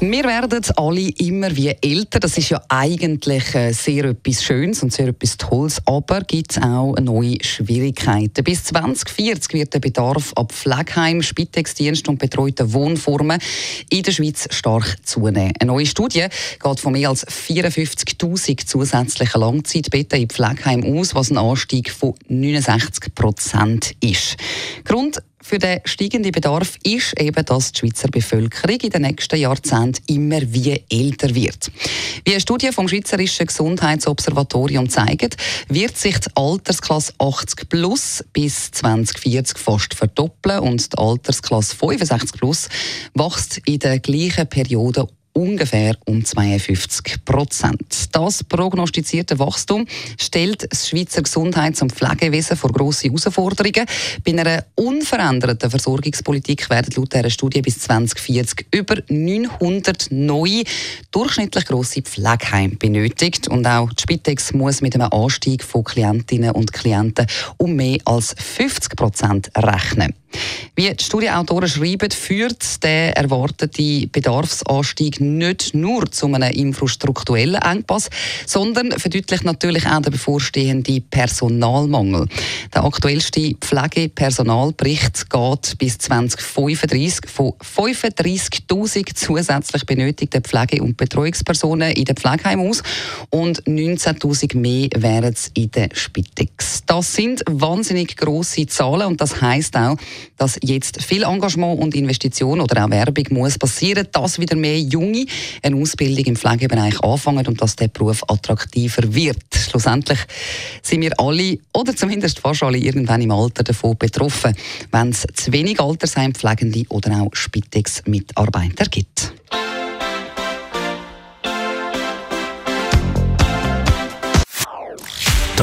wir werden alle immer wie älter. Das ist ja eigentlich äh, sehr etwas Schönes und sehr etwas Tolles. Aber gibt es auch neue Schwierigkeiten. Bis 2040 wird der Bedarf an Pflegeheim, Spitexdienst und betreuten Wohnformen in der Schweiz stark zunehmen. Eine neue Studie geht von mehr als 54.000 zusätzlichen Langzeitbetten in Pflegeheim aus, was ein Anstieg von 69 Prozent ist. Grund für den steigenden Bedarf ist eben, dass die Schweizer Bevölkerung in den nächsten Jahrzehnten immer wie älter wird. Wie eine Studie vom Schweizerischen Gesundheitsobservatorium zeigt, wird sich die Altersklasse 80 plus bis 2040 fast verdoppeln und die Altersklasse 65 plus wächst in der gleichen Periode ungefähr um 52 Prozent. Das prognostizierte Wachstum stellt das Schweizer Gesundheits- und Pflegewesen vor grosse Herausforderungen. Bei einer unveränderten Versorgungspolitik werden laut dieser Studie bis 2040 über 900 neue, durchschnittlich grosse Pflegeheime benötigt. Und auch die Spitex muss mit einem Anstieg von Klientinnen und Klienten um mehr als 50 Prozent rechnen. Wie die Studienautoren schreiben, führt der erwartete Bedarfsanstieg nicht nur zu einem infrastrukturellen Engpass, sondern verdeutlicht natürlich auch den bevorstehenden Personalmangel. Der aktuellste Pflegepersonalbericht geht bis 2035 von 35.000 zusätzlich benötigten Pflege- und Betreuungspersonen in den Pflegeheimen aus und 19.000 mehr wären es in der Spitex. Das sind wahnsinnig grosse Zahlen und das heißt auch, dass jetzt viel Engagement und Investition oder auch Werbung muss passieren, dass wieder mehr Junge eine Ausbildung im Pflegebereich anfangen und dass der Beruf attraktiver wird. Schlussendlich sind wir alle oder zumindest fast alle irgendwann im Alter davon betroffen, wenn es zu wenig Altersheim-Pflegende oder auch Spitex-Mitarbeiter gibt.